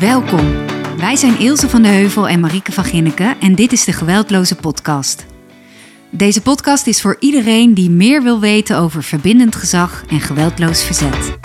Welkom. Wij zijn Ilse van de Heuvel en Marieke van Ginneken en dit is de Geweldloze Podcast. Deze podcast is voor iedereen die meer wil weten over verbindend gezag en geweldloos verzet.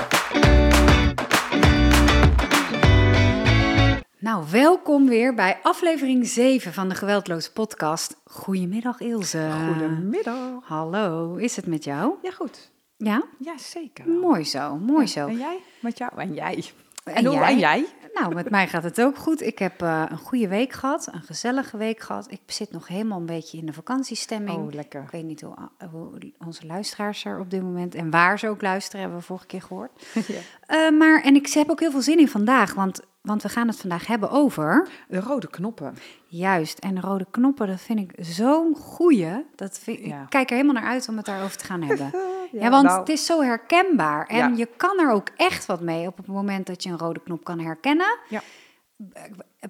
Nou, welkom weer bij aflevering 7 van de Geweldloze Podcast. Goedemiddag Ilse. Goedemiddag. Hallo, is het met jou? Ja, goed. Ja? Ja, zeker. Mooi zo, mooi zo. En jij? Met jou? En jij? En hoe- jij? En jij? Nou, met mij gaat het ook goed. Ik heb eh, een goede week gehad, een gezellige week gehad. Ik zit nog helemaal een beetje in de vakantiestemming. Oh, lekker. Ik weet niet hoe, hoe onze luisteraars er op dit moment en waar ze ook luisteren, hebben we vorige keer gehoord. Ja. Eh, maar, en ik heb ook heel veel zin in vandaag, want, want we gaan het vandaag hebben over. De rode knoppen. Juist, en de rode knoppen, dat vind ik zo'n goeie. Dat vind, Ja. Ik kijk er helemaal naar uit om het daarover te gaan hebben. Ja, Ja, want nou- het is zo herkenbaar. En Ja. je kan er ook echt wat mee op het moment dat je een rode knop kan herkennen. Ja.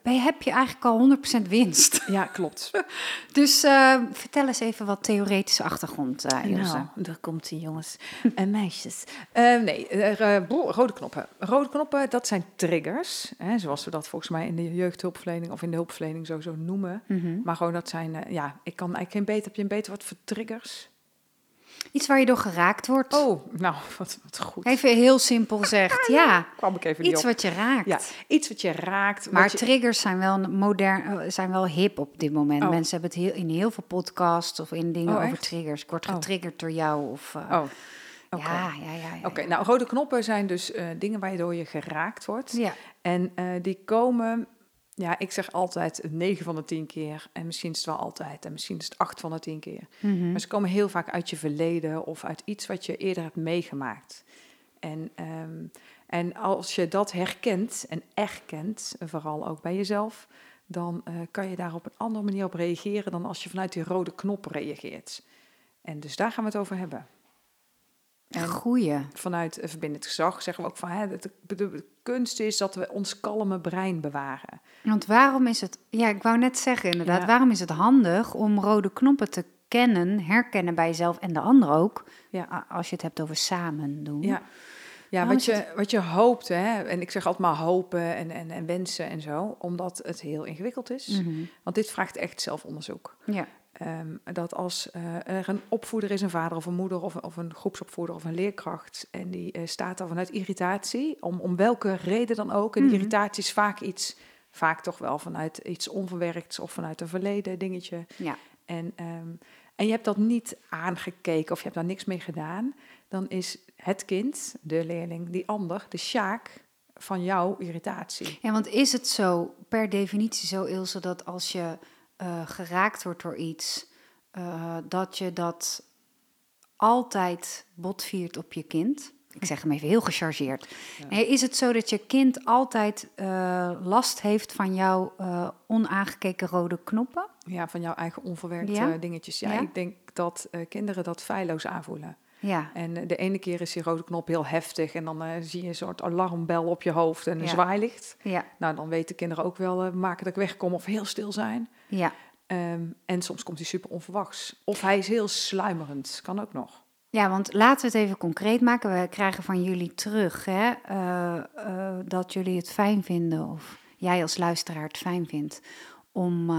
Heb je eigenlijk al 100% winst. Ja, klopt. Dus eh, vertel eens even wat theoretische achtergrond, Ilse. Nou, daar komt die jongens en meisjes. Eh, nee, eh, boe, rode knoppen. Rode knoppen, dat zijn triggers. Hè, zoals we dat volgens mij in de jeugdhulpverlening of in de hulpverlening sowieso noemen. Mhm. Maar gewoon dat zijn, ja, ik kan eigenlijk geen beter. Heb je een beter wat voor triggers? Iets waar je door geraakt wordt. Oh, nou, wat, wat goed. Even heel simpel gezegd. Ja, Kwam ik even iets op. wat je raakt. Ja, iets wat je raakt. Maar je- triggers zijn wel modern, eh, zijn wel hip op dit moment. Oh. Mensen hebben het heel, in heel veel podcasts of in dingen Oh, over triggers. Ik word Oh. getriggerd door jou of. eh, Oh, oké. Ja, ja, ja. ja, Oké, nou rode knoppen zijn dus eh, dingen waardoor je geraakt wordt. Ja. En die komen, ja, ik zeg altijd 9 van de 10 keer. En misschien is het wel altijd. En misschien is het 8 van de 10 keer. Mhm. Maar ze komen heel vaak uit je verleden of uit iets wat je eerder hebt meegemaakt. En, ehm, en als je dat herkent en erkent, en vooral ook bij jezelf, dan eh, kan je daar op een andere manier op reageren dan als je vanuit die rode knop reageert. En dus daar gaan we het over hebben. En Goeie. vanuit eh, verbindend gezag zeggen we ook van hè, de, de, de kunst is dat we ons kalme brein bewaren. Want waarom is het, ja, ik wou net zeggen inderdaad, Ja. waarom is het handig om rode knoppen te kennen, herkennen bij jezelf en de ander ook, Ja. als je het hebt over samen doen. Ja, ja Nou, wat, je, wat je hoopt, hè, en ik zeg altijd maar hopen en, en, en wensen en zo, omdat het heel ingewikkeld is. Mhm. Want dit vraagt echt zelfonderzoek. ja. Ehm, dat als eh, er een opvoeder is, een vader of een moeder of, een- of een groepsopvoeder of een leerkracht, en die eh, staat daar vanuit irritatie, om, om welke reden dan ook. En die Mhm. irritatie is vaak iets, vaak toch wel vanuit iets onverwerkts of vanuit een verleden dingetje. ja. En, ehm, en je hebt dat niet aangekeken of je hebt daar niks mee gedaan, dan is het kind, de leerling, die ander, de sjaak van jouw irritatie. Ja, want is het zo, per definitie zo, Ilse, dat als je eh, geraakt wordt door iets, eh, dat je dat altijd botviert op je kind? Ik zeg hem even heel gechargeerd. Is het zo dat je kind altijd eh, last heeft van jouw onaangekeken rode knoppen? Ja, van jouw eigen onverwerkte Ja? dingetjes. Ja, Ja? ik denk dat kinderen dat feilloos aanvoelen. Ja. En eh, de ene keer is die rode knop heel heftig en dan eh, zie je een soort alarmbel op je hoofd en een Ja. zwaailicht. Ja, Nou, dan weten kinderen ook wel eh, maken dat ik wegkom of heel stil zijn. ja. Ehm, en soms komt hij super onverwachts. Of hij is heel sluimerend, kan ook nog. Ja, want laten we het even concreet maken. We krijgen van jullie terug hè, dat jullie het fijn vinden, of jij als luisteraar het fijn vindt, om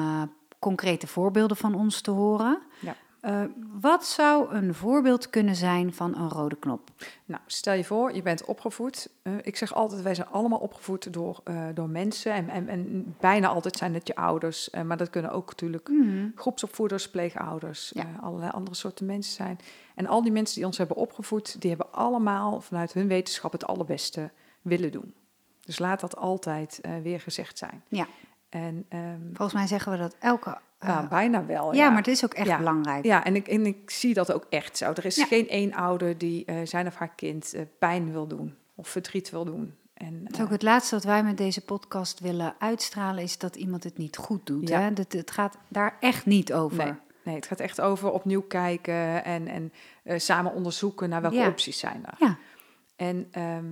concrete voorbeelden van ons te horen. Ja. Eh, wat zou een voorbeeld kunnen zijn van een rode knop? Nou, stel je voor, je bent opgevoed. Eh, ik zeg altijd, wij zijn allemaal opgevoed door, eh, door mensen. En, en, en bijna altijd zijn het je ouders. maar dat kunnen ook natuurlijk groepsopvoeders, pleegouders, Ja. allerlei andere soorten mensen zijn. En al die mensen die ons hebben opgevoed, die hebben allemaal vanuit hun wetenschap het allerbeste willen doen. Dus laat dat altijd weer gezegd zijn. Ja, En ehm, volgens mij zeggen we dat elke. Bijna wel. ja, maar het is ook echt Ja. belangrijk. Ja, en ik, en ik zie dat ook echt zo. Er is Ja. geen één ouder die eh, zijn of haar kind eh, pijn wil doen of verdriet wil doen. En, Het eh, ook het laatste wat wij met deze podcast willen uitstralen, is dat iemand het niet goed doet. Ja. Hè? Dat, het gaat daar echt niet over. nee, nee, het gaat echt over opnieuw kijken en, en samen onderzoeken naar welke opties zijn er. Ja. En ehm,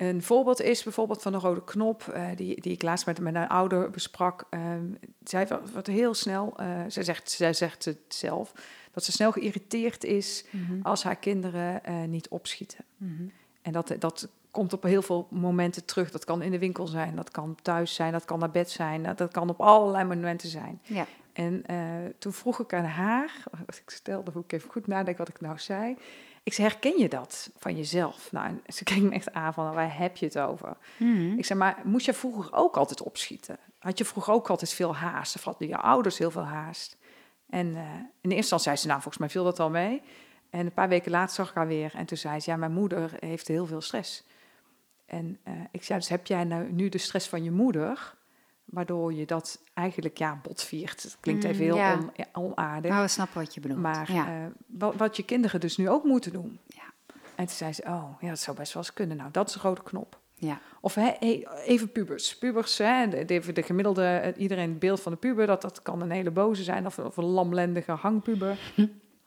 een voorbeeld is bijvoorbeeld van de rode knop, eh, die, die ik laatst met, met een ouder besprak. Ehm, zij wat, wat heel snel, eh, zij, zegt, zij zegt het zelf, dat ze snel geïrriteerd is Mhm. als haar kinderen eh, niet opschieten. Mhm. En dat, dat komt op heel veel momenten terug. Dat kan in de winkel zijn, dat kan thuis zijn, dat kan naar bed zijn, dat, dat kan op allerlei momenten zijn. Ja. En toen vroeg ik aan haar, ik stelde, hoe ik even goed nadenken wat ik nou zei. Ik zei, herken je dat van jezelf? Nou, en ze keek me echt aan van, waar heb je het over? Mhm. Ik zei, maar moest je vroeger ook altijd opschieten? Had je vroeger ook altijd veel haast? Of hadden je ouders heel veel haast? En uh, in eerste instantie zei ze, nou, volgens mij viel dat al mee. En een paar weken later zag ik haar weer. En toen zei ze, ja, mijn moeder heeft heel veel stress. En uh, ik zei, dus heb jij nou nu de stress van je moeder... waardoor je dat eigenlijk, ja, botviert. Het klinkt even heel Mm, ja. on, ja, onaardig. Nou, we snappen wat je bedoelt. Maar ja. eh, wat, wat je kinderen dus nu ook moeten doen. Ja. En toen zei ze, oh, ja, dat zou best wel eens kunnen. Nou, dat is een rode knop. ja. Of hè, hey, even pubers. Pubers, hè, de, de, de gemiddelde, eh, iedereen het beeld van de puber, dat, dat kan een hele boze zijn of, of een lamlendige hangpuber.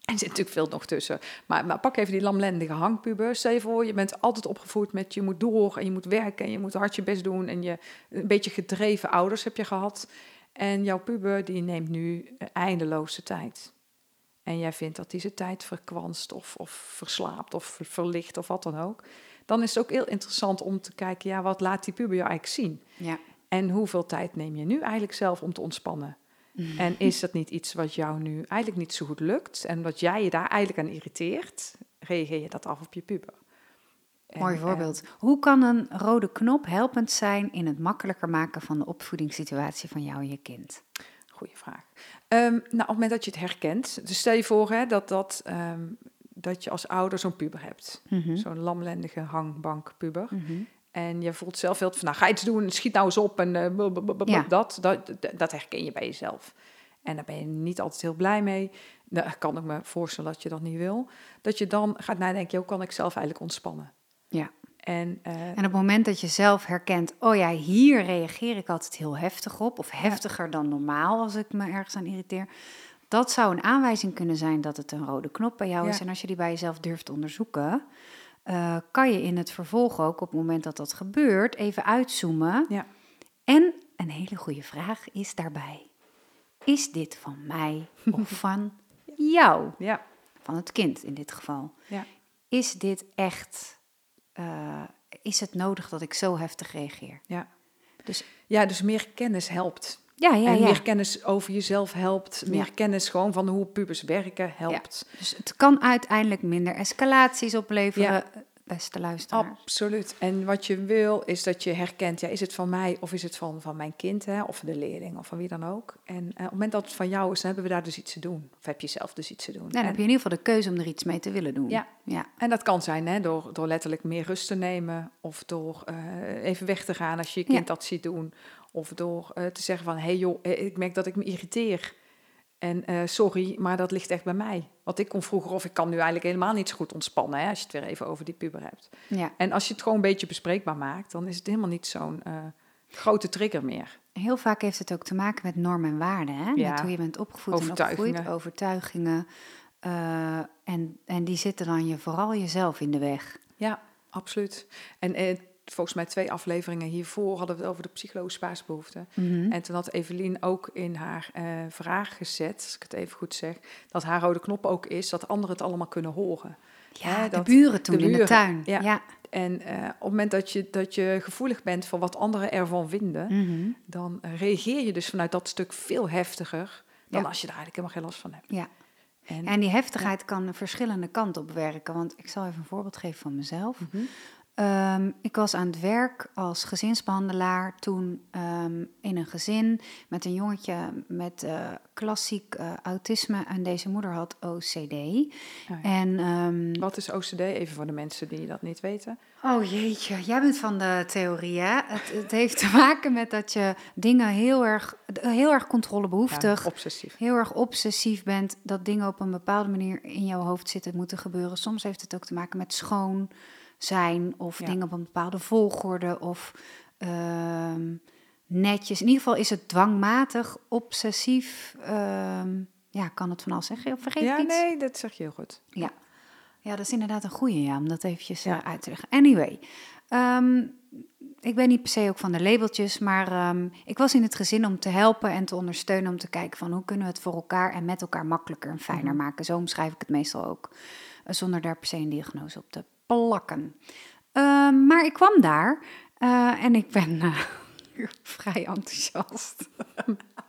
Er zit natuurlijk veel nog tussen. Maar, maar pak even die lamlendige hangpuber. Stel je voor, je bent altijd opgevoed met je moet door en je moet werken en je moet hard je best doen. En je een beetje gedreven ouders heb je gehad. En jouw puber die neemt nu eindeloze tijd. En jij vindt dat hij zijn tijd verkwanst of, of verslaapt of ver- verlicht of wat dan ook. Dan is het ook heel interessant om te kijken, ja, wat laat die puber jou eigenlijk zien? ja. En hoeveel tijd neem je nu eigenlijk zelf om te ontspannen? En is dat niet iets wat jou nu eigenlijk niet zo goed lukt? En dat jij je daar eigenlijk aan irriteert, reageer je dat af op je puber. En, Mooi eh, voorbeeld. Hoe kan een rode knop helpend zijn in het makkelijker maken van de opvoedingssituatie van jou en je kind? Goeie vraag. Ehm, nou, op het moment dat je het herkent, dus stel je voor hè, dat, dat, ehm, dat je als ouder zo'n puber hebt. Mhm. Zo'n lamlendige hangbankpuber. Mhm. En je voelt zelf heel van, nou ga iets doen, schiet nou eens op en Ja. dat, dat, dat herken je bij jezelf. En daar ben je niet altijd heel blij mee. Daar kan ik me voorstellen dat je dat niet wil. Dat je dan gaat nadenken, hoe kan ik zelf eigenlijk ontspannen? Ja. En, eh, En op het moment dat je zelf herkent, oh ja, hier reageer ik altijd heel heftig op, of heftiger dan normaal als ik me ergens aan irriteer. Dat zou een aanwijzing kunnen zijn dat het een rode knop bij jou Ja. is. En als je die bij jezelf durft onderzoeken, eh, kan je in het vervolg ook op het moment dat dat gebeurt even uitzoomen. Ja. En een hele goede vraag is daarbij: is dit van mij of van jou? ja, Van het kind in dit geval. ja, Is dit echt, eh, is het nodig dat ik zo heftig reageer? ja. Dus ja, dus meer kennis helpt. Ja, ja, en ja. meer kennis over jezelf helpt. Meer kennis gewoon van hoe pubers werken helpt. Dus het kan uiteindelijk minder escalaties opleveren, beste luisteraar. Absoluut. En wat je wil is dat je herkent, ja, is het van mij of is het van, van mijn kind, hè, of de leerling of van wie dan ook. En eh, op het moment dat het van jou is, dan hebben we daar dus iets te doen. Of heb je zelf dus iets te doen. Nou, dan en, heb je in ieder geval de keuze om er iets mee te willen doen. Ja. ja. en dat kan zijn hè, door, door letterlijk meer rust te nemen of door eh, even weg te gaan als je je kind Ja. dat ziet doen. Of door eh, te zeggen van, hé hey joh, ik merk dat ik me irriteer. En eh, sorry, maar dat ligt echt bij mij. Want ik kon vroeger of ik kan nu eigenlijk helemaal niet zo goed ontspannen, hè, als je het weer even over die puber hebt. ja. En als je het gewoon een beetje bespreekbaar maakt, dan is het helemaal niet zo'n eh, grote trigger meer. Heel vaak heeft het ook te maken met normen en waarden. Hè? Ja. Met hoe je bent opgevoed en opgegroeid. Overtuigingen. Overtuigingen. Eh, en, en die zitten dan je, vooral jezelf in de weg. Ja, absoluut. En volgens mij twee afleveringen hiervoor hadden we het over de psychologische basisbehoeften. Mhm. En toen had Evelien ook in haar eh, vraag gezet, als ik het even goed zeg, dat haar rode knop ook is dat anderen het allemaal kunnen horen. Ja, Hè, de buren toen de in de tuin. ja. ja. En eh, op het moment dat je, dat je gevoelig bent voor wat anderen ervan vinden, Mhm. dan reageer je dus vanuit dat stuk veel heftiger dan Ja. als je daar eigenlijk helemaal geen last van hebt. ja. En, En die heftigheid kan verschillende kanten op werken. Want ik zal even een voorbeeld geven van mezelf. Mhm. Ehm, ik was aan het werk als gezinsbehandelaar toen ehm, in een gezin met een jongetje met eh, klassiek eh, autisme en deze moeder had OCD. ja. En ehm, Wat is OCD? Even voor de mensen die dat niet weten. oh jeetje, jij bent van de theorie hè? Het, het heeft te maken met dat je dingen heel erg, heel erg controlebehoeftig, Ja, obsessief. heel erg obsessief bent, dat dingen op een bepaalde manier in jouw hoofd zitten moeten gebeuren. Soms heeft het ook te maken met schoon zijn of Ja. dingen op een bepaalde volgorde of ehm, netjes. In ieder geval is het dwangmatig, obsessief. ehm, ja, kan het van alles zeggen? Vergeet Ja, ik iets? nee, dat zeg je heel goed. Ja. ja, dat is inderdaad een goede, ja, om dat eventjes Ja. eh, uit te leggen. Anyway, ehm, ik ben niet per se ook van de labeltjes, maar ik was in het gezin om te helpen en te ondersteunen, om te kijken van hoe kunnen we het voor elkaar en met elkaar makkelijker en fijner Mhm. maken. Zo omschrijf ik het meestal ook, eh, zonder daar per se een diagnose op te plakken. Ehm, maar ik kwam daar eh, en ik ben eh, vrij enthousiast.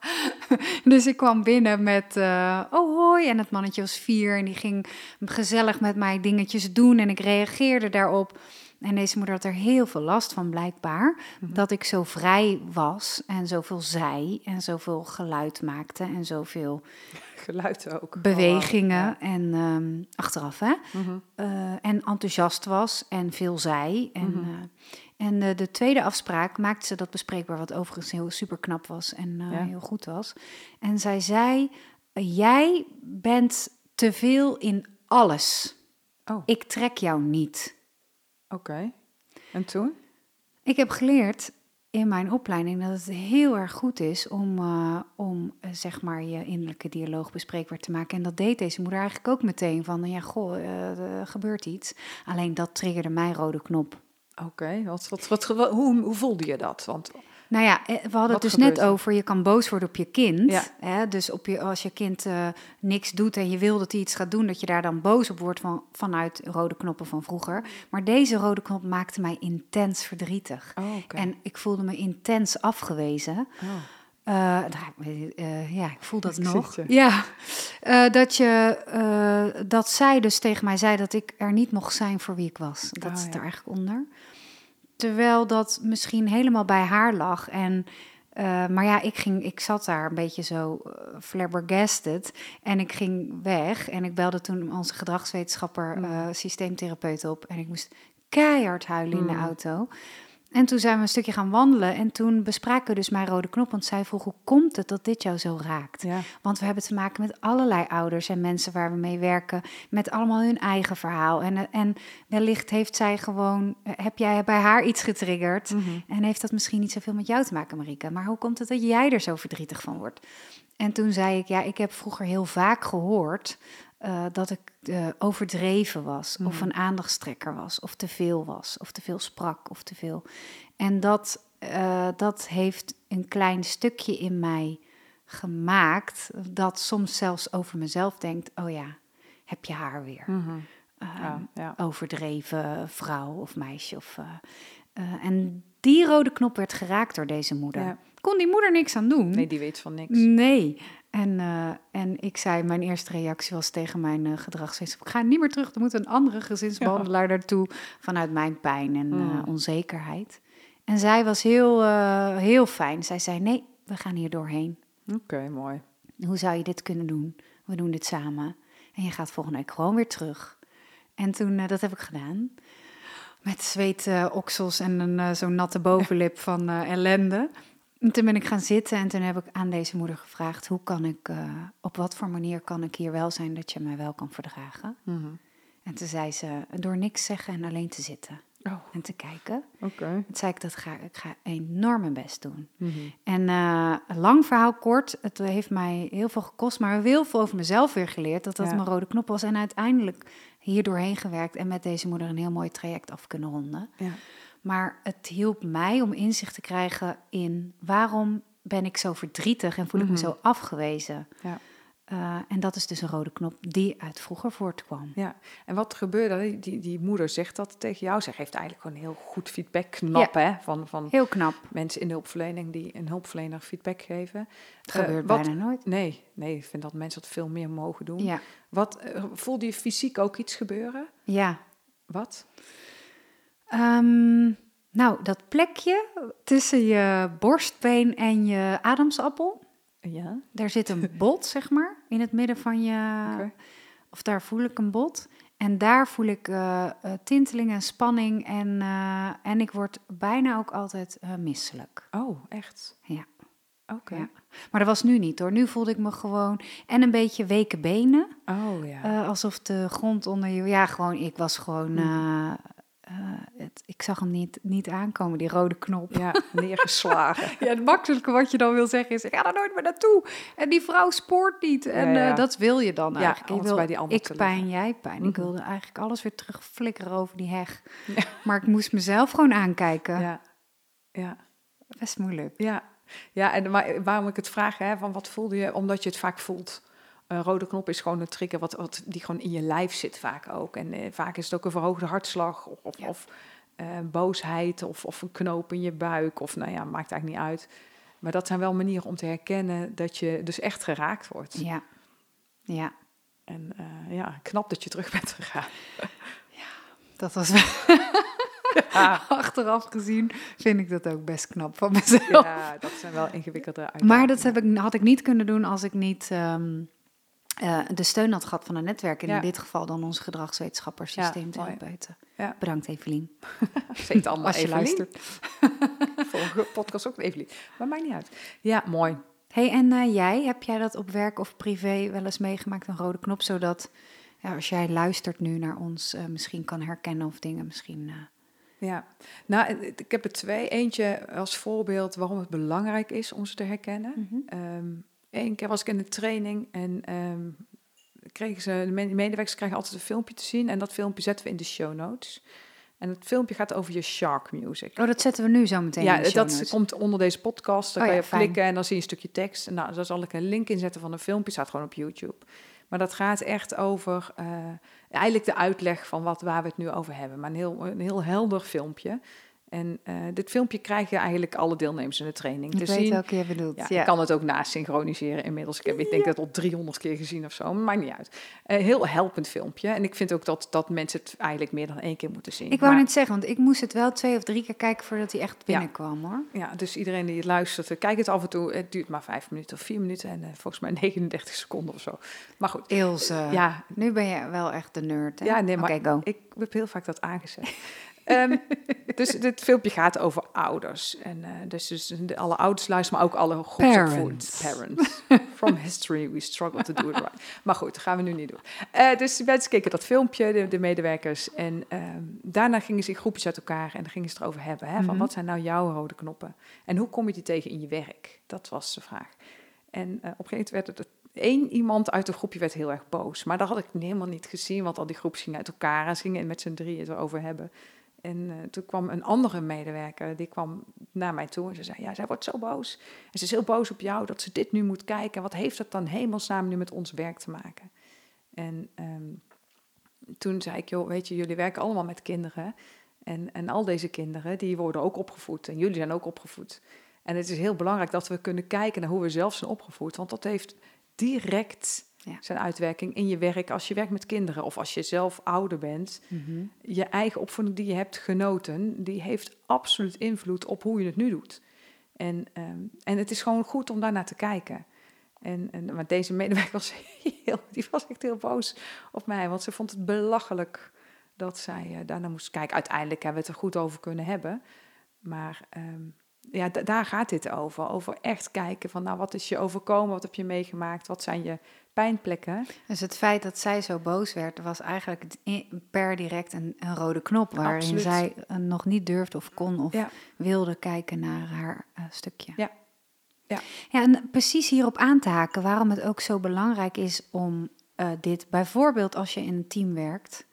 dus ik kwam binnen met, eh, oh hoi, en het mannetje was vier en die ging gezellig met mij dingetjes doen en ik reageerde daarop. En deze moeder had er heel veel last van, blijkbaar. Dat ik zo vrij was en zoveel zei en zoveel geluid maakte en zoveel Geluid ook. bewegingen. En ehm, achteraf, hè? Mhm. Eh, en enthousiast was en veel zei. En, Mhm. eh, en eh, de tweede afspraak maakte ze dat bespreekbaar, wat overigens heel super knap was en Ja. heel goed was. En zij zei: Jij bent te veel in alles. Oh, Ik trek jou niet. oké. En toen? Ik heb geleerd in mijn opleiding dat het heel erg goed is om, eh, om eh, zeg maar je innerlijke dialoog bespreekbaar te maken. En dat deed deze moeder eigenlijk ook meteen van, ja, goh, eh, er gebeurt iets. Alleen dat triggerde mijn rode knop. Oké, wat, wat, wat, wat- hoe, hoe voelde je dat? Want Nou ja, eh, we hadden Wat het dus gebeurt net er? over, je kan boos worden op je kind. Ja. Hè? Dus op je, als je kind eh, niks doet en je wil dat hij iets gaat doen, dat je daar dan boos op wordt van, vanuit rode knoppen van vroeger. Maar deze rode knop maakte mij intens verdrietig. oh. En ik voelde me intens afgewezen. Oh. Eh, nou, ja, ik voel dat Ik nog. Ja, dat, je, dat zij dus tegen mij zei dat ik er niet mocht zijn voor wie ik was. Dat Oh, er eigenlijk onder. Terwijl dat misschien helemaal bij haar lag. En, eh, maar ja, ik, ging, ik zat daar een beetje zo eh, flabbergasted. En ik ging weg. En ik belde toen onze gedragswetenschapper, Mm. eh, systeemtherapeut op. En ik moest keihard huilen in de Mm. auto. En toen zijn we een stukje gaan wandelen. En toen bespraken we dus mijn rode knop. Want zij vroeg, hoe komt het dat dit jou zo raakt? Ja, Want we hebben te maken met allerlei ouders en mensen waar we mee werken, met allemaal hun eigen verhaal. En, en wellicht heeft zij gewoon, heb jij bij haar iets getriggerd Mhm. en heeft dat misschien niet zoveel met jou te maken, Marika. Maar hoe komt het dat jij er zo verdrietig van wordt? En toen zei ik, ja, ik heb vroeger heel vaak gehoord eh, dat ik eh, overdreven was, of Mhm. een aandachtstrekker was, of te veel was, of te veel sprak, of te veel. En dat, eh, dat heeft een klein stukje in mij gemaakt dat soms zelfs over mezelf denkt: oh ja, heb je haar weer? Mhm. Ja, ja. Overdreven vrouw of meisje. Of, en die rode knop werd geraakt door deze moeder. Ja. Kon die moeder niks aan doen? Nee, die weet van niks. Nee. En, eh, en ik zei, mijn eerste reactie was tegen mijn uh, ik ga niet meer terug, er moet een andere gezinsbehandelaar naartoe... vanuit mijn pijn en Mm. eh, onzekerheid. En zij was heel, heel fijn. Zij zei, nee, we gaan hier doorheen. Oké, mooi. Hoe zou je dit kunnen doen? We doen dit samen. En je gaat volgende week gewoon weer terug. En toen, dat heb ik gedaan. Met zweetoksels en een zo'n natte bovenlip van ellende. En toen ben ik gaan zitten en toen heb ik aan deze moeder gevraagd: hoe kan ik, eh, op wat voor manier kan ik hier wel zijn dat je mij wel kan verdragen? Mhm. En toen zei ze: door niks zeggen en alleen te zitten Oh, en te kijken. oké. Toen zei ik: dat ga, ik ga enorm mijn best doen. Mhm. En een lang verhaal kort, het heeft mij heel veel gekost, maar heel veel over mezelf weer geleerd. Dat dat Ja. mijn rode knop was. En uiteindelijk hier doorheen gewerkt en met deze moeder een heel mooi traject af kunnen ronden. Ja. Maar het hielp mij om inzicht te krijgen in waarom ben ik zo verdrietig en voel ik Mhm. me zo afgewezen. Ja. Eh, en dat is dus een rode knop die uit vroeger voortkwam. Ja, en wat gebeurde? Die, die, moeder zegt dat tegen jou. Ze geeft eigenlijk gewoon heel goed feedback. Knap, hè? Van, van Heel knap. mensen in de hulpverlening die een hulpverlener feedback geven. Het Eh, gebeurt wat- bijna nooit. Nee, nee, ik vind dat mensen dat veel meer mogen doen. Ja, Wat, eh, voelde je fysiek ook iets gebeuren? ja. Wat? Ehm, nou, dat plekje tussen je borstbeen en je ademsappel. Ja. Daar zit een bot, zeg maar, in het midden van je. Of daar voel ik een bot. En daar voel ik eh, tinteling en spanning. En, eh, en ik word bijna ook altijd misselijk. Oh, echt? Ja. Oké. Ja. Maar dat was nu niet hoor. Nu voelde ik me gewoon. En een beetje weke benen. Oh ja. alsof de grond onder je. Ja, gewoon. Ik was gewoon. Mm. Eh, eh, het, ik zag hem niet, niet aankomen, die rode knop. ja, neergeslagen. Ja, het makkelijke wat je dan wil zeggen is: ik ga daar nooit meer naartoe. En die vrouw spoort niet. En Ja, ja. eh, dat wil je dan Ja, eigenlijk. Altijd wil, bij die ik pijn, jij pijn. Ik Mhm. wilde eigenlijk alles weer terugflikkeren over die heg. Maar ik moest mezelf gewoon aankijken. ja. Ja. Best moeilijk. Ja, ja en maar waarom ik het vraag, hè, van wat voelde je? Omdat je het vaak voelt. Een rode knop is gewoon een trigger wat, wat, die gewoon in je lijf zit vaak ook. En eh, vaak is het ook een verhoogde hartslag of, of, Ja. of eh, boosheid of, of een knoop in je buik. Of nou ja, maakt eigenlijk niet uit. Maar dat zijn wel manieren om te herkennen dat je dus echt geraakt wordt. Ja. Ja. En eh, ja, knap dat je terug bent gegaan. Dat was wel... Achteraf gezien vind ik dat ook best knap van mezelf. Ja, dat zijn wel ingewikkelde uitdagingen. Maar dat heb ik, had ik niet kunnen doen als ik niet ehm, eh, de steun had gehad van een netwerk. En Ja. in dit geval dan onze gedragswetenschapper, Ja, systeemtherapeuten. Ja. Bedankt Evelien, Zegt allemaal als je Evelien. luistert. Volgende podcast ook Evelien. Maar maakt niet uit. Ja, mooi. hey, en eh, jij, heb jij dat op werk of privé wel eens meegemaakt, een rode knop, zodat ja, als jij luistert nu naar ons, eh, misschien kan herkennen of dingen misschien... Ja, nou, ik heb er twee. Eentje als voorbeeld waarom het belangrijk is om ze te herkennen. mhm. Eén keer was ik in een training en ehm, kregen ze, de medewerkers krijgen altijd een filmpje te zien. En dat filmpje zetten we in de show notes. En het filmpje gaat over je shark music. Oh, dat zetten we nu zo meteen ja, in de show dat komt onder deze podcast. Daar Oh kan je op klikken en dan zie je een stukje tekst. En nou, daar zal ik een link in zetten van een filmpje. staat gewoon op YouTube. Maar dat gaat echt over eh, eigenlijk de uitleg van wat, waar we het nu over hebben. Maar een heel, een heel helder filmpje. En eh, dit filmpje krijgen eigenlijk alle deelnemers in de training Ik te weet zien. welke je bedoelt. Ja, Ja, Ik kan het ook naast synchroniseren inmiddels. Ik, heb, ik denk dat al 300 keer gezien of zo, maar maakt niet uit. Een heel helpend filmpje. En ik vind ook dat, dat mensen het eigenlijk meer dan één keer moeten zien. Ik wou Maar- net zeggen, want ik moest het wel twee of drie keer kijken voordat hij echt binnenkwam, hoor. Ja, dus iedereen die het luistert, eh, kijk het af en toe. Het duurt maar vijf minuten of vier minuten en volgens mij 39 seconden of zo. Maar goed, Ilse, ja, nu ben je wel echt de nerd, hè? Ja, nee, maar ik heb heel vaak dat aangezet. Ehm, dus dit filmpje gaat over ouders. En eh, dus, dus alle ouders luisteren, maar ook alle groepsopvoed. Parents. Parents. From history, we struggle to do it right. Maar goed, dat gaan we nu niet doen. Eh, dus die mensen keken dat filmpje, de, de medewerkers. En ehm, daarna gingen ze in groepjes uit elkaar en dan gingen ze het erover hebben. Hè, van Mhm. wat zijn nou jouw rode knoppen? En hoe kom je die tegen in je werk? Dat was de vraag. En eh, op een gegeven moment werd het één iemand uit het groepje werd heel erg boos. Maar dat had ik helemaal niet gezien, want al die groepjes gingen uit elkaar en ze gingen met z'n drieën het erover hebben. En eh, toen kwam een andere medewerker, die kwam naar mij toe en ze zei, ja, zij wordt zo boos. En ze is heel boos op jou dat ze dit nu moet kijken. Wat heeft dat dan hemelsnaam nu met ons werk te maken? En ehm, toen zei ik, joh, weet je, jullie werken allemaal met kinderen. En, en al deze kinderen, die worden ook opgevoed. En jullie zijn ook opgevoed. En het is heel belangrijk dat we kunnen kijken naar hoe we zelf zijn opgevoed. Want dat heeft direct Ja. zijn uitwerking in je werk als je werkt met kinderen. Of als je zelf ouder bent. Mhm. Je eigen opvoeding die je hebt genoten, die heeft absoluut invloed op hoe je het nu doet. En, ehm, en het is gewoon goed om daarnaar te kijken. En, en, maar deze medewerker was, heel, die was echt heel boos op mij, want ze vond het belachelijk dat zij eh, daarnaar moest kijken. Uiteindelijk hebben we het er goed over kunnen hebben. Maar ehm, ja, da- daar gaat dit over. Over echt kijken van, nou, wat is je overkomen? Wat heb je meegemaakt? Wat zijn je pijnplekken? Dus het feit dat zij zo boos werd, was eigenlijk per direct een, een rode knop. Waarin Absoluut. zij eh, nog niet durfde of kon of Ja. wilde kijken naar haar eh, stukje. Ja. Ja. ja, en precies hierop aan te haken, waarom het ook zo belangrijk is om eh, dit bijvoorbeeld als je in een team werkt,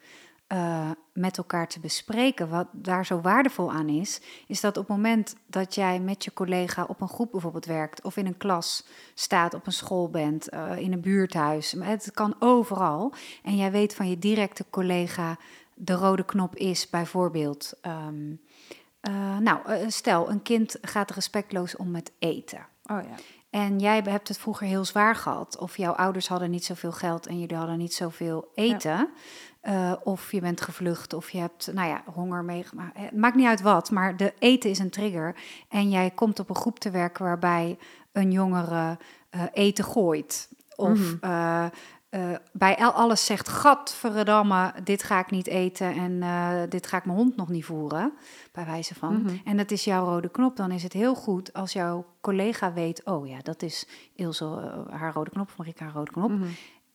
eh, met elkaar te bespreken. Wat daar zo waardevol aan is, is dat op het moment dat jij met je collega op een groep bijvoorbeeld werkt, of in een klas staat, op een school bent, eh, in een buurthuis, het kan overal, en jij weet van je directe collega, de rode knop is bijvoorbeeld. eh, nou, stel, een kind gaat respectloos om met eten. Oh ja. En jij hebt het vroeger heel zwaar gehad. Of jouw ouders hadden niet zoveel geld en jullie hadden niet zoveel eten. Eh, of je bent gevlucht of je hebt, nou ja, honger meegemaakt. Het maakt niet uit wat, maar de eten is een trigger. En jij komt op een groep te werken waarbij een jongere eh, eten gooit. Of Mhm. eh, eh, bij alles zegt, gadverdamme, dit ga ik niet eten en eh, dit ga ik mijn hond nog niet voeren. Bij wijze van. Mhm. En dat is jouw rode knop. Dan is het heel goed als jouw collega weet, oh ja, dat is Ilse eh, haar rode knop, Marika haar rode knop. Mhm.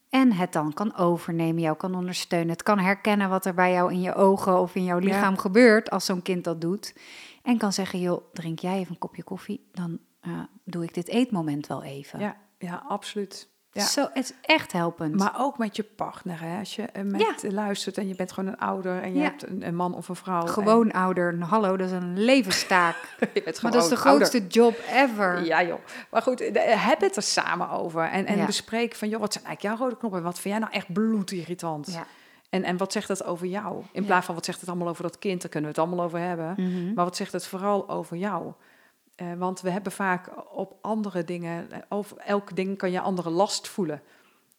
En het dan kan overnemen, jou kan ondersteunen. Het kan herkennen wat er bij jou in je ogen of in jouw lichaam gebeurt als zo'n kind dat doet. En kan zeggen, joh, drink jij even een kopje koffie, dan doe ik dit eetmoment wel even. Ja, ja, absoluut. Ja. Zo, het is echt helpend. Maar ook met je partner, hè? als je eh, met luistert en je bent gewoon een ouder en je Ja. hebt een, een man of een vrouw. Gewoon ouder, hallo, dat is een levenstaak. en je bent maar dat is de ouder. grootste job ever. Ja joh, maar goed, eh, heb het er samen over en, en bespreek van, joh, wat zijn eigenlijk jouw rode knoppen en wat vind jij nou echt bloedirritant? Ja. En, en wat zegt dat over jou? In plaats van wat zegt het allemaal over dat kind, daar kunnen we het allemaal over hebben. Mhm. Maar wat zegt het vooral over jou? Eh, want we hebben vaak op andere dingen, eh, over elk ding kan je andere last voelen.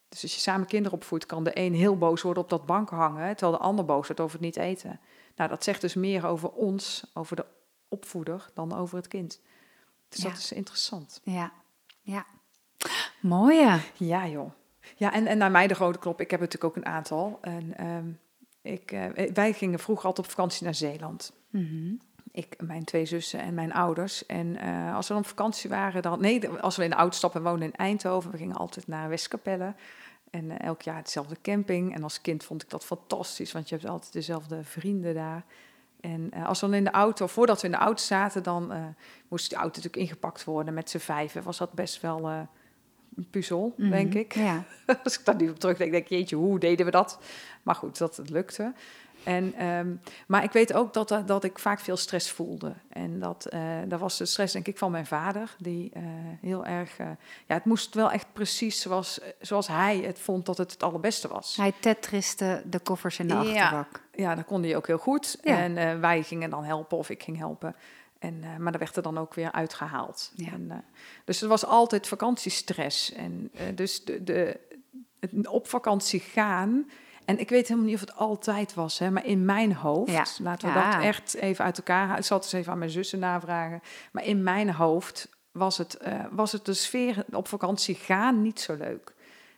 Dus als je samen kinderen opvoedt, kan de een heel boos worden op dat bank hangen, terwijl de ander boos wordt over het niet eten. Nou, dat zegt dus meer over ons, over de opvoeder, dan over het kind. Dus Ja. dat is interessant. Ja, ja. Mooie. Ja, joh. Ja, en, en naar mij de rode knop. Ik heb natuurlijk ook een aantal. En, ehm, ik, eh, wij gingen vroeger altijd op vakantie naar Zeeland. Mhm. Ik, mijn twee zussen en mijn ouders. En eh, als we dan op vakantie waren, dan. Nee, als we in de auto stappen, we woonden in Eindhoven. We gingen altijd naar Westkapelle. En eh, elk jaar hetzelfde camping. En als kind vond ik dat fantastisch, want je hebt altijd dezelfde vrienden daar. En eh, als we dan in de auto, voordat we in de auto zaten, dan moest de auto natuurlijk ingepakt worden met z'n vijven. Was dat best wel een puzzel, Mhm. denk ik. Ja. Als ik daar nu op terugdenk, denk ik, jeetje, hoe deden we dat? Maar goed, dat het lukte. En, ehm, maar ik weet ook dat, dat ik vaak veel stress voelde. En dat, dat was de stress, denk ik, van mijn vader. Die eh, heel erg... eh, ja, het moest wel echt precies zoals, zoals hij het vond dat het het allerbeste was. Hij tetriste de koffers in de Ja. achterbak. Ja, dat kon hij ook heel goed. Ja. En wij gingen dan helpen of ik ging helpen. En, maar dat werd er dan ook weer uitgehaald. Ja. En, dus er was altijd vakantiestress. En dus de, de, het op vakantie gaan. En ik weet helemaal niet of het altijd was, hè, maar in mijn hoofd. Ja. Laten we Ja. dat echt even uit elkaar halen. Ik zal het eens even aan mijn zussen navragen. Maar in mijn hoofd was het, eh, was het de sfeer op vakantie gaan niet zo leuk.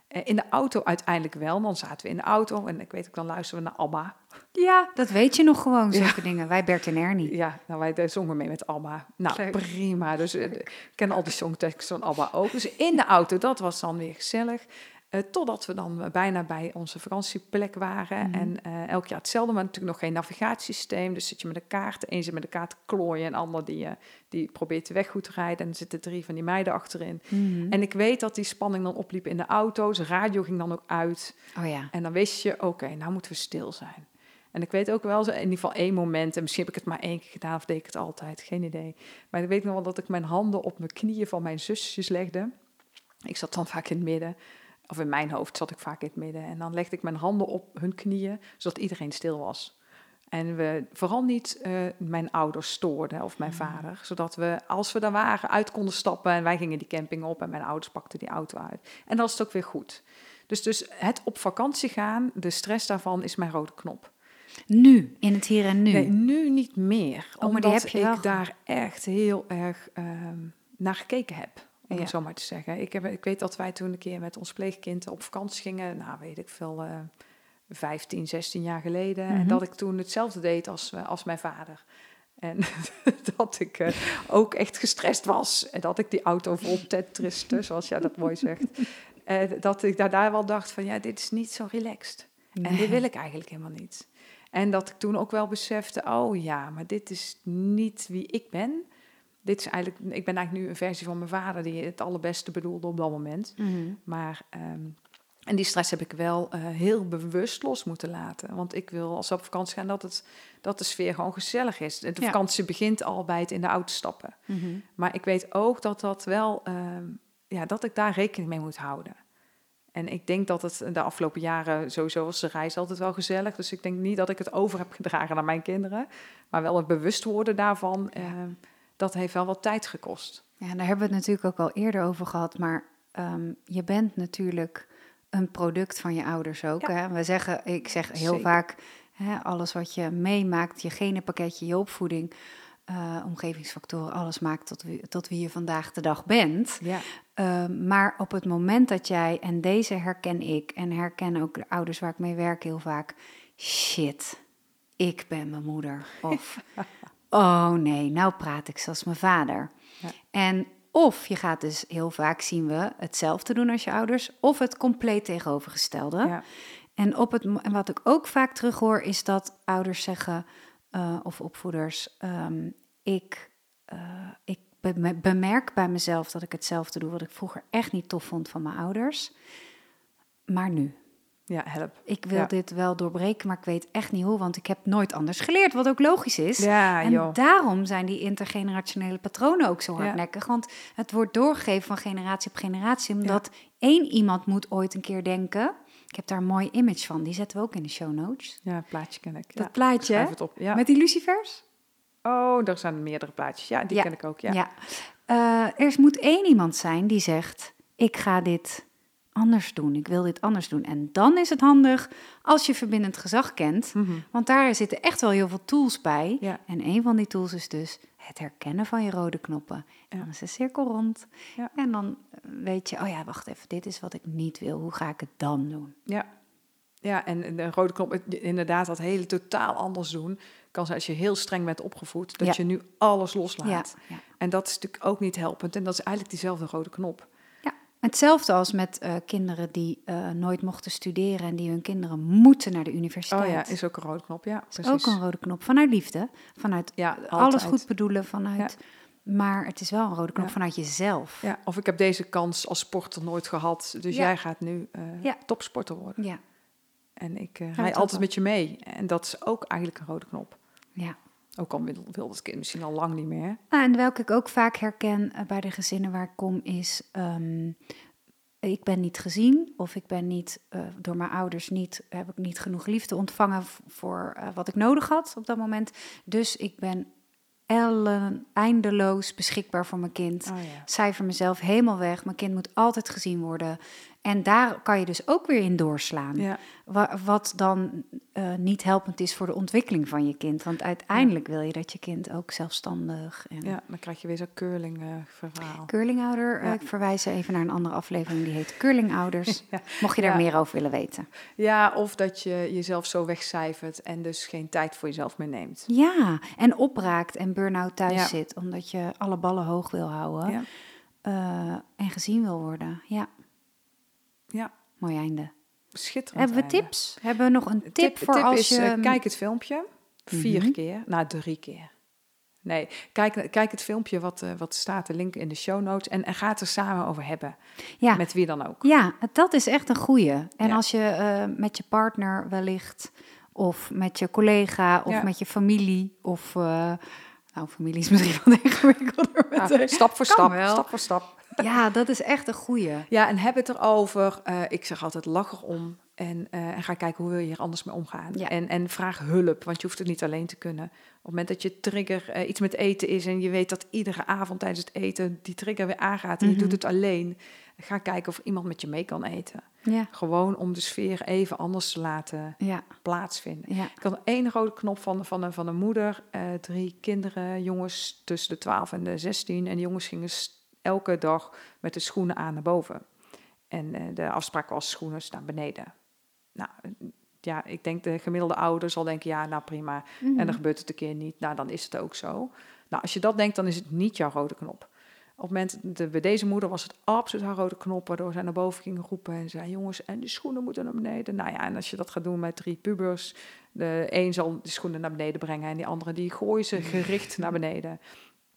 Eh, in de auto uiteindelijk wel. Dan zaten we in de auto en ik weet ook, dan luisterden we naar ABBA. Ja, dat weet je nog gewoon, Ja. zulke dingen. Wij Bert en Ernie. Ja, nou, wij zongen mee met ABBA. Nou, Leuk. prima. Dus eh, ik ken al die songteksten van ABBA ook. Dus in de auto, dat was dan weer gezellig. Eh, totdat we dan bijna bij onze vakantieplek waren. Mhm. En eh, elk jaar hetzelfde, maar natuurlijk nog geen navigatiesysteem. Dus zit je met de kaart. Eén zit met de kaart klooien en ander die, eh, die probeert de weg goed te rijden. En er zitten drie van die meiden achterin. Mhm. En ik weet dat die spanning dan opliep in de auto's. De radio ging dan ook uit. Oh ja. En dan wist je, oké, nou moeten we stil zijn. En ik weet ook wel, in ieder geval één moment, en misschien heb ik het maar één keer gedaan of deed ik het altijd, geen idee. Maar ik weet nog wel dat ik mijn handen op mijn knieën van mijn zusjes legde. Ik zat dan vaak in het midden, of in mijn hoofd zat ik vaak in het midden. En dan legde ik mijn handen op hun knieën, zodat iedereen stil was. En we vooral niet eh, mijn ouders stoorden of mijn vader. Zodat we, als we daar waren, uit konden stappen. En wij gingen die camping op en mijn ouders pakten die auto uit. En dan is het ook weer goed. Dus, dus het op vakantie gaan, de stress daarvan is mijn rode knop. Nu, in het hier en nu. Nee, nu niet meer. Oh, omdat die heb je ik daar echt heel erg ehm, naar gekeken heb. Om Ja. het zo maar te zeggen. Ik, heb, ik weet dat wij toen een keer met ons pleegkind op vakantie gingen. Nou, weet ik veel, eh 15, 16 jaar geleden. En Mhm. dat ik toen hetzelfde deed als, eh, als mijn vader. En dat ik eh, ook echt gestrest was. En dat ik die auto vol tetriste, zoals jij dat mooi zegt. Dat ik daar, daar wel dacht van, ja, dit is niet zo relaxed. En dit wil ik eigenlijk helemaal niet. En dat ik toen ook wel besefte, oh ja, maar dit is niet wie ik ben. Dit is eigenlijk, ik ben eigenlijk nu een versie van mijn vader die het allerbeste bedoelde op dat moment. Mhm. Maar, ehm, en die stress heb ik wel eh, heel bewust los moeten laten. Want ik wil als we op vakantie gaan dat, het, dat de sfeer gewoon gezellig is. De Ja. vakantie begint al bij het in de auto stappen. Mhm. Maar ik weet ook dat dat wel, ehm, ja, dat ik daar rekening mee moet houden. En ik denk dat het de afgelopen jaren sowieso was de reis altijd wel gezellig. Dus ik denk niet dat ik het over heb gedragen naar mijn kinderen. Maar wel het bewust worden daarvan, ehm, dat heeft wel wat tijd gekost. Ja, daar hebben we het natuurlijk ook al eerder over gehad. Maar ehm, je bent natuurlijk een product van je ouders ook. Ja. Hè? We zeggen, ik zeg heel Zeker. vaak, hè, alles wat je meemaakt, je genenpakketje, je opvoeding, eh, omgevingsfactoren, alles maakt tot wie, tot wie je vandaag de dag bent. Ja, Ehm, maar op het moment dat jij, en deze herken ik en herken ook de ouders waar ik mee werk heel vaak, shit, ik ben mijn moeder. Of, oh nee, nou praat ik zoals mijn vader. Ja. En of je gaat dus heel vaak zien we hetzelfde doen als je ouders, of het compleet tegenovergestelde. ja. En, op het, en wat ik ook vaak terughoor, is dat ouders zeggen, eh, of opvoeders, ehm, ik, eh, ik be- bemerk bij mezelf dat ik hetzelfde doe, wat ik vroeger echt niet tof vond van mijn ouders. Maar nu, ja help. ik wil Ja. dit wel doorbreken, maar ik weet echt niet hoe, want ik heb nooit anders geleerd, wat ook logisch is. Ja, en joh. daarom zijn die intergenerationele patronen ook zo Ja. hardnekkig. Want het wordt doorgegeven van generatie op generatie, omdat één iemand moet ooit een keer denken. Ik heb daar een mooi image van. Die zetten we ook in de show notes. Ja, plaatje ken ik. Dat ja. plaatje, Schrijf het op. Ja. Met die lucifers? Oh, er zijn meerdere plaatjes. Ja, die Ja. ken ik ook. Ja. Ja. Eh, er moet één iemand zijn die zegt: Ik ga dit anders doen. Ik wil dit anders doen. En dan is het handig als je verbindend gezag kent. Mhm. Want daar zitten echt wel heel veel tools bij. Ja. En een van die tools is dus het herkennen van je rode knoppen. En dan is de cirkel rond. Ja. En dan weet je, oh ja, wacht even, dit is wat ik niet wil. Hoe ga ik het dan doen? Ja. Ja, en de rode knop, inderdaad, dat hele totaal anders doen. Kan zijn als je heel streng bent opgevoed, dat Ja. je nu alles loslaat. Ja. En dat is natuurlijk ook niet helpend. En dat is eigenlijk diezelfde rode knop. Ja, hetzelfde als met eh, kinderen die eh, nooit mochten studeren en die hun kinderen moeten naar de universiteit. Oh ja, is ook een rode knop. Ja, is precies. ook een rode knop. Vanuit liefde, vanuit Ja, alles goed bedoelen, vanuit. Maar het is wel een rode knop Ja. vanuit jezelf. Ja, of ik heb deze kans als sporter nooit gehad, dus Ja. jij gaat nu eh, Ja. topsporter worden. Ja, En ik rij altijd met je mee. En dat is ook eigenlijk een rode knop. ja. Ook al wil, wil dat kind misschien al lang niet meer. Nou, en welke ik ook vaak herken eh, bij de gezinnen waar ik kom, is ehm, ik ben niet gezien of ik ben niet eh, door mijn ouders niet, heb ik niet genoeg liefde ontvangen voor eh, wat ik nodig had op dat moment. Dus ik ben ellen, eindeloos beschikbaar voor mijn kind. Oh ja. Cijfer mezelf helemaal weg. Mijn kind moet altijd gezien worden. En daar kan je dus ook weer in doorslaan. Ja, Wa- wat dan eh, niet helpend is voor de ontwikkeling van je kind. Want uiteindelijk wil je dat je kind ook zelfstandig en ja, dan krijg je weer zo'n curling eh, verhaal. Curlingouder, eh, ik verwijs even naar een andere aflevering die heet Curlingouders. Mocht je daar meer over willen weten. Ja, of dat je jezelf zo wegcijfert en dus geen tijd voor jezelf meer neemt. Ja, en opraakt en burn-out thuis zit omdat je alle ballen hoog wil houden eh, en gezien wil worden. Ja, ja mooi einde. schitterend. Hebben we einde. tips? Hebben we nog een tip, Tip, voor tip als is, je... eh, kijk het filmpje vier Mhm. keer, nou drie keer. Nee, kijk, kijk het filmpje wat, eh, wat staat, de link in de show notes. En, en ga het er samen over hebben, ja. met wie dan ook. Ja, dat is echt een goeie. En Ja. als je eh, met je partner wellicht, of met je collega, of Ja. met je familie, of... nou, familie is misschien wat ingewikkelder. Ja, de- stap voor Kan stap, wel. stap voor stap. Ja, dat is echt een goeie. Ja, en heb het erover. eh ik zeg altijd, lach erom. En, eh, en ga kijken hoe wil je hier anders mee omgaan. Ja. En, en vraag hulp, want je hoeft het niet alleen te kunnen. Op het moment dat je trigger eh, iets met eten is... en je weet dat iedere avond tijdens het eten die trigger weer aangaat... en je Mhm. doet het alleen, ga kijken of iemand met je mee kan eten. Ja, Gewoon om de sfeer even anders te laten ja, plaatsvinden. Ik had één rode knop van, van, een, van een moeder, drie kinderen, jongens tussen de 12 en de 16. En die jongens gingen elke dag met de schoenen aan naar boven. En eh, de afspraak was schoenen naar beneden. Nou, eh, ja, ik denk de gemiddelde ouder zal denken, ja, nou prima. En Mhm. dan gebeurt het een keer niet. Nou, dan is het ook zo. Nou, als je dat denkt, dan is het niet jouw rode knop. Op het moment, de, bij deze moeder was het absoluut haar rode knop, waardoor zij naar boven ging roepen en zei, jongens, en de schoenen moeten naar beneden. Nou ja, en als je dat gaat doen met drie pubers, de een zal de schoenen naar beneden brengen en die andere die gooien ze gericht naar beneden.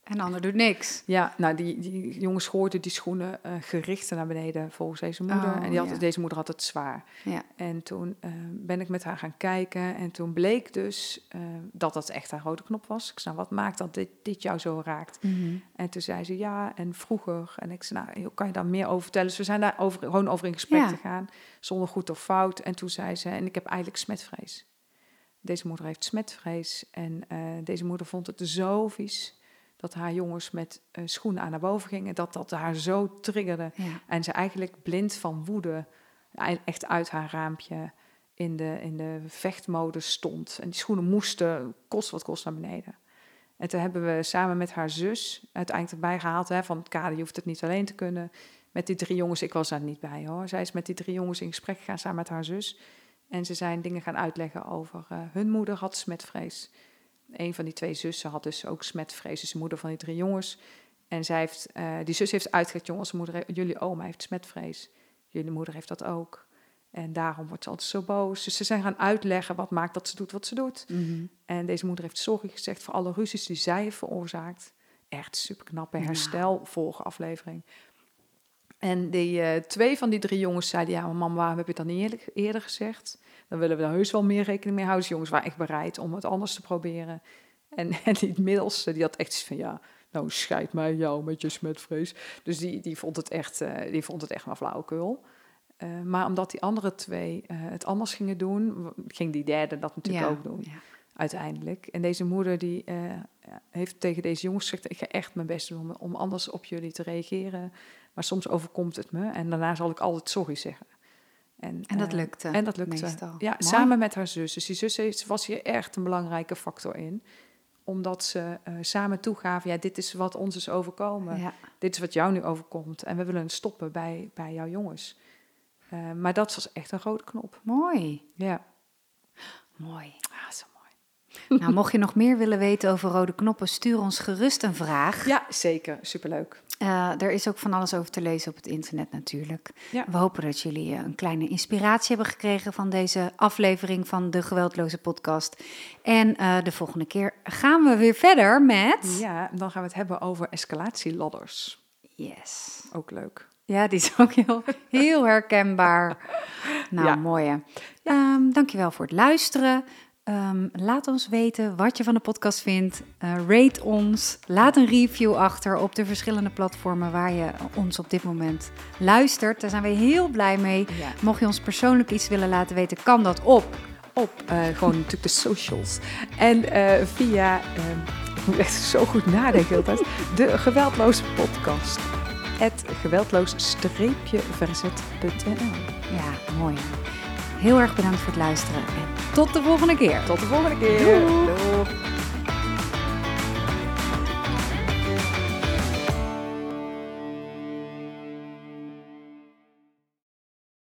En de ander doet niks. Ja, nou, die, die jongens gooiden die schoenen eh, gericht naar beneden volgens deze moeder. Oh, en die had, ja. deze moeder had het zwaar. Ja. En toen eh, ben ik met haar gaan kijken. En toen bleek dus eh, dat dat echt haar rode knop was. Ik zei, nou, wat maakt dat dit, dit jou zo raakt? Mhm. En toen zei ze, ja, en vroeger. En ik zei, nou, kan je daar meer over vertellen? Dus we zijn daar over, gewoon over in gesprek Ja. te gaan. Zonder goed of fout. En toen zei ze, en ik heb eigenlijk smetvrees. Deze moeder heeft smetvrees. En deze moeder vond het zo vies... dat haar jongens met eh, schoenen aan naar boven gingen. Dat dat haar zo triggerde. Ja. En ze eigenlijk blind van woede ei- echt uit haar raampje in de, in de vechtmodus stond. En die schoenen moesten, kost wat kost, naar beneden. En toen hebben we samen met haar zus uiteindelijk erbij gehaald... Hè, van Kade, je hoeft het niet alleen te kunnen. Met die drie jongens, ik was daar niet bij hoor. Zij is met die drie jongens in gesprek gegaan samen met haar zus. En ze zijn dingen gaan uitleggen over eh, hun moeder had smetvrees. Een van die twee zussen had dus ook smetvrees, dus de moeder van die drie jongens. En zij heeft, eh, die zus heeft uitgelegd, jongens, moeder, jullie oma heeft smetvrees. Jullie moeder heeft dat ook. En daarom wordt ze altijd zo boos. Dus ze zijn gaan uitleggen wat maakt dat ze doet wat ze doet. Mhm. En deze moeder heeft sorry gezegd voor alle ruzies die zij heeft veroorzaakt. Echt super knappe Nou. herstel, volgende aflevering. En die, eh, twee van die drie jongens zeiden, ja, maar mama, waarom heb je dat niet eerlijk- eerder gezegd? Dan willen we daar heus wel meer rekening mee houden. Dus jongens waren echt bereid om het anders te proberen. En, en die middelste, die had echt iets van, ja, nou scheid mij jou met je smetvrees. Dus die, die, vond het echt, eh, die vond het echt maar flauwekul. Eh, maar omdat die andere twee het anders gingen doen, ging die derde dat natuurlijk Ja, ook doen, ja. uiteindelijk. En deze moeder die heeft tegen deze jongens gezegd, ik ga echt mijn best doen om, om anders op jullie te reageren. Maar soms overkomt het me en daarna zal ik altijd sorry zeggen. En dat eh, lukte En dat lukte. meestal. Ja, Mooi. samen met haar zus. Dus die zus heeft, was hier echt een belangrijke factor in. Omdat ze eh, samen toegaven, ja, dit is wat ons is overkomen. Ja. Dit is wat jou nu overkomt. En we willen stoppen bij, bij jouw jongens. Eh, maar dat was echt een rode knop. Mooi, Ja. mooi. Ah, zo mooi. Nou, mocht je nog meer willen weten over rode knoppen, stuur ons gerust een vraag. Ja, zeker. Superleuk. Eh, er is ook van alles over te lezen op het internet natuurlijk. Ja. We hopen dat jullie eh, een kleine inspiratie hebben gekregen van deze aflevering van de Geweldloze Podcast. En eh, de volgende keer gaan we weer verder met... Ja, dan gaan we het hebben over escalatieladders. Yes. Ook leuk. Ja, die is ook heel, heel herkenbaar. Nou, Ja. mooi hè. Ehm, dankjewel voor het luisteren. Ehm, laat ons weten wat je van de podcast vindt. Eh, rate ons. Laat een review achter op de verschillende platformen waar je ons op dit moment luistert. Daar zijn we heel blij mee. Ja. Mocht je ons persoonlijk iets willen laten weten, kan dat op. Op eh, gewoon natuurlijk de socials. En eh, via, eh, ik moet echt zo goed nadenken altijd, de geweldloze podcast. Het geweldloos-verzet.nl Ja, mooi heel erg bedankt voor het luisteren. En tot de volgende keer. Tot de volgende keer. Doei,